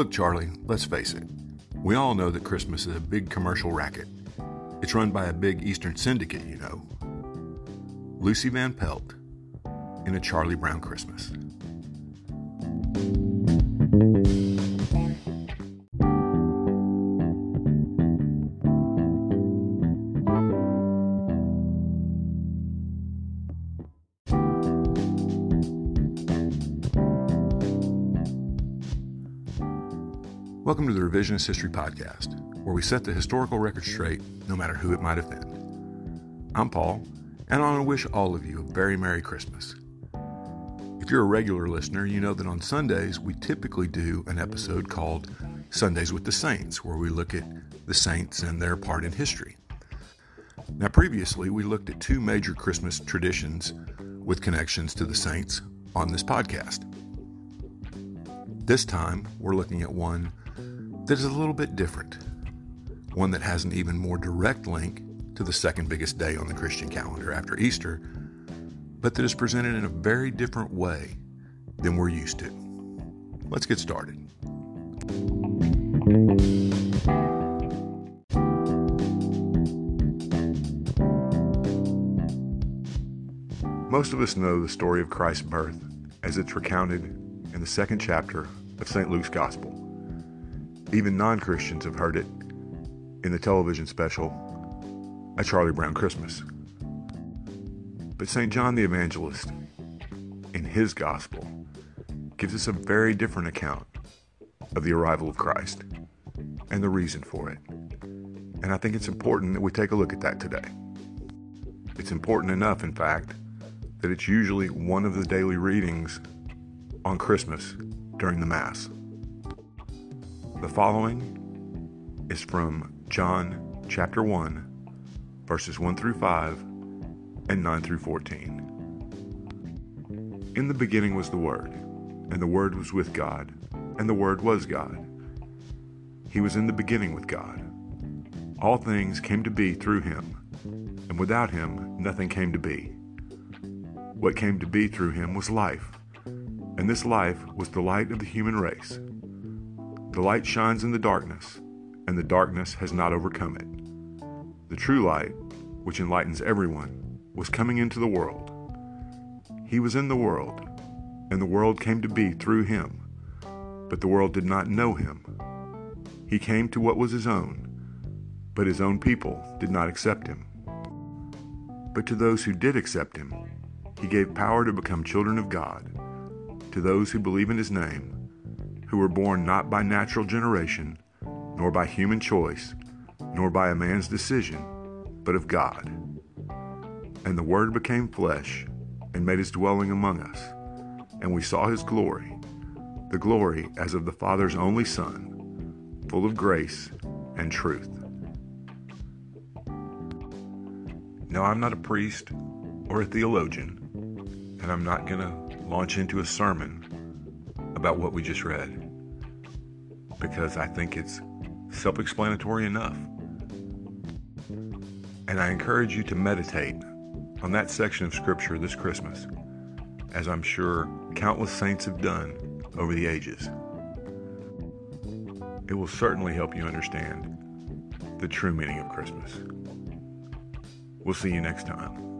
Look, Charlie, let's face it. We all know that Christmas is a big commercial racket. It's run by a big Eastern syndicate, you know. Lucy Van Pelt in A Charlie Brown Christmas. Welcome to the Revisionist History Podcast, where we set the historical record straight, no matter who it might offend. I'm Paul, and I want to wish all of you a very Merry Christmas. If you're a regular listener, you know that on Sundays we typically do an episode called Sundays with the Saints, where we look at the saints and their part in history. Now, previously, we looked at two major Christmas traditions with connections to the saints on this podcast. This time, we're looking at one that is a little bit different, one that has an even more direct link to the second biggest day on the Christian calendar after Easter, but that is presented in a very different way than we're used to. Let's get started. Most of us know the story of Christ's birth as it's recounted in the second chapter of St. Luke's Gospel. Even non Christians have heard it in the television special, A Charlie Brown Christmas. But St. John the Evangelist, in his Gospel, gives us a very different account of the arrival of Christ and the reason for it. And I think it's important that we take a look at that today. It's important enough, in fact, that it's usually one of the daily readings on Christmas during the Mass. The following is from John chapter 1, verses 1 through 5 and 9 through 14. In the beginning was the Word, and the Word was with God, and the Word was God. He was in the beginning with God. All things came to be through him, and without him nothing came to be. What came to be through him was life, and this life was the light of the human race. The light shines in the darkness, and the darkness has not overcome it. The true light, which enlightens everyone, was coming into the world. He was in the world, and the world came to be through him, but the world did not know him. He came to what was his own, but his own people did not accept him. But to those who did accept him, he gave power to become children of God, to those who believe in his name who were born not by natural generation, nor by human choice, nor by a man's decision, but of God. And the Word became flesh and made his dwelling among us, and we saw his glory, the glory as of the Father's only Son, full of grace and truth. Now, I'm not a priest or a theologian, and I'm not going to launch into a sermon about what we just read because I think it's self explanatory enough. And I encourage you to meditate on that section of Scripture this Christmas, as I'm sure countless saints have done over the ages. It will certainly help you understand the true meaning of Christmas. We'll see you next time.